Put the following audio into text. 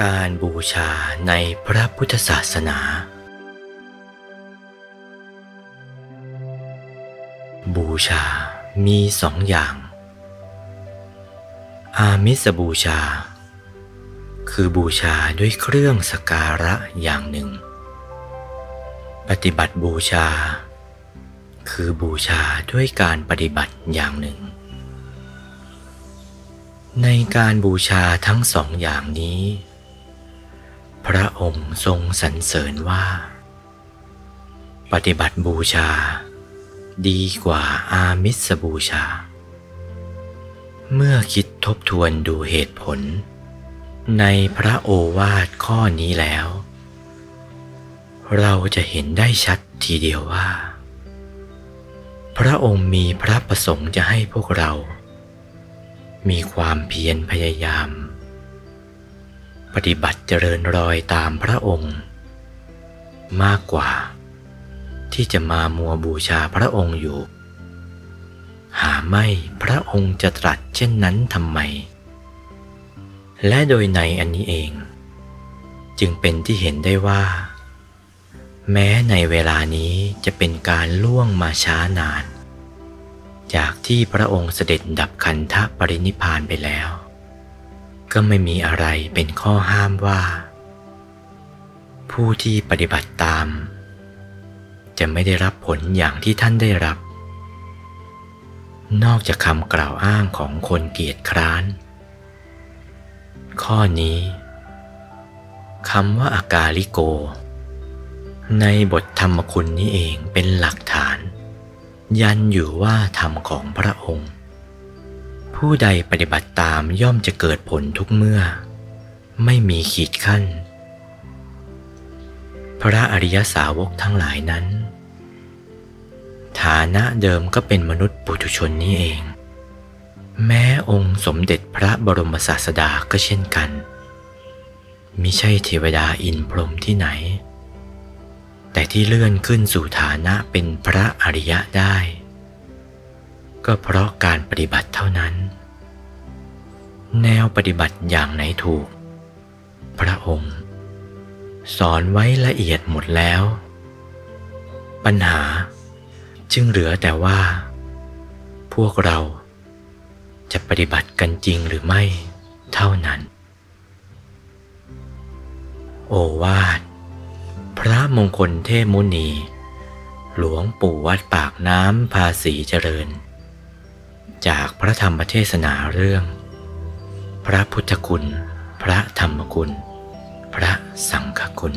การบูชาในพระพุทธศาสนา บูชามีสองอย่าง อามิสบูชา คือบูชาด้วยเครื่องสการะอย่างหนึ่ง ปฏิบัติบูชา คือบูชาด้วยการปฏิบัติอย่างหนึ่ง ในการบูชาทั้งสองอย่างนี้ ระองค์ทรงสรรเสริญว่า ปฏิบัติบูชา ดีกว่าอามิสบูชา เมื่อคิดทบทวนดูเหตุผล ในพระโอวาทข้อนี้แล้ว เราจะเห็นได้ชัดทีเดียวว่า พระองค์มีพระประสงค์จะให้พวกเรา มีความเพียรพยายาม ปฏิบัติเจริญรอยตามพระองค์ มากกว่า ที่จะมามัวบูชาพระองค์อยู่ หาไม่พระองค์จะตรัสเช่นนั้นทำไม และโดยในอันนี้เอง จึงเป็นที่เห็นได้ว่า แม้ในเวลานี้จะเป็นการล่วงมาช้านาน จากที่พระองค์เสด็จดับขันธปรินิพานไปแล้ว ก็ไม่มีอะไรเป็นข้อห้ามว่า ผู้ที่ปฏิบัติตาม จะไม่ได้รับผลอย่างที่ท่านได้รับ นอกจากคำกล่าวอ้างของคนเกียจคร้าน ข้อนี้คำว่าอากาลิโก ในบทธรรมคุณนี้เองเป็นหลักฐาน ยันอยู่ว่าธรรมของพระองค์ ผู้ใดปฏิบัติตามย่อมจะเกิดผลทุกเมื่อ ไม่มีขีดขั้น พระอริยสาวกทั้งหลายนั้น ฐานะเดิมก็เป็นมนุษย์ปุถุชนนี้เอง แม้องค์สมเด็จพระบรมศาสดาก็เช่นกันมิใช่เทวดาอินพรหมที่ไหน แต่ที่เลื่อนขึ้นสู่ฐานะเป็นพระอริยะได้ ก็เพราะการปฏิบัติเท่านั้น แนวปฏิบัติอย่างไหนถูก พระองค์ สอนไว้ละเอียดหมดแล้ว ปัญหาจึงเหลือแต่ว่า พวกเราจะปฏิบัติกันจริงหรือไม่เท่านั้น โอวาท พระมงคลเทพมุนี หลวงปู่วัดปากน้ำภาษีเจริญ จากพระธรรมเทศนาเรื่อง พระพุทธคุณ พระธรรมคุณ พระสังฆคุณ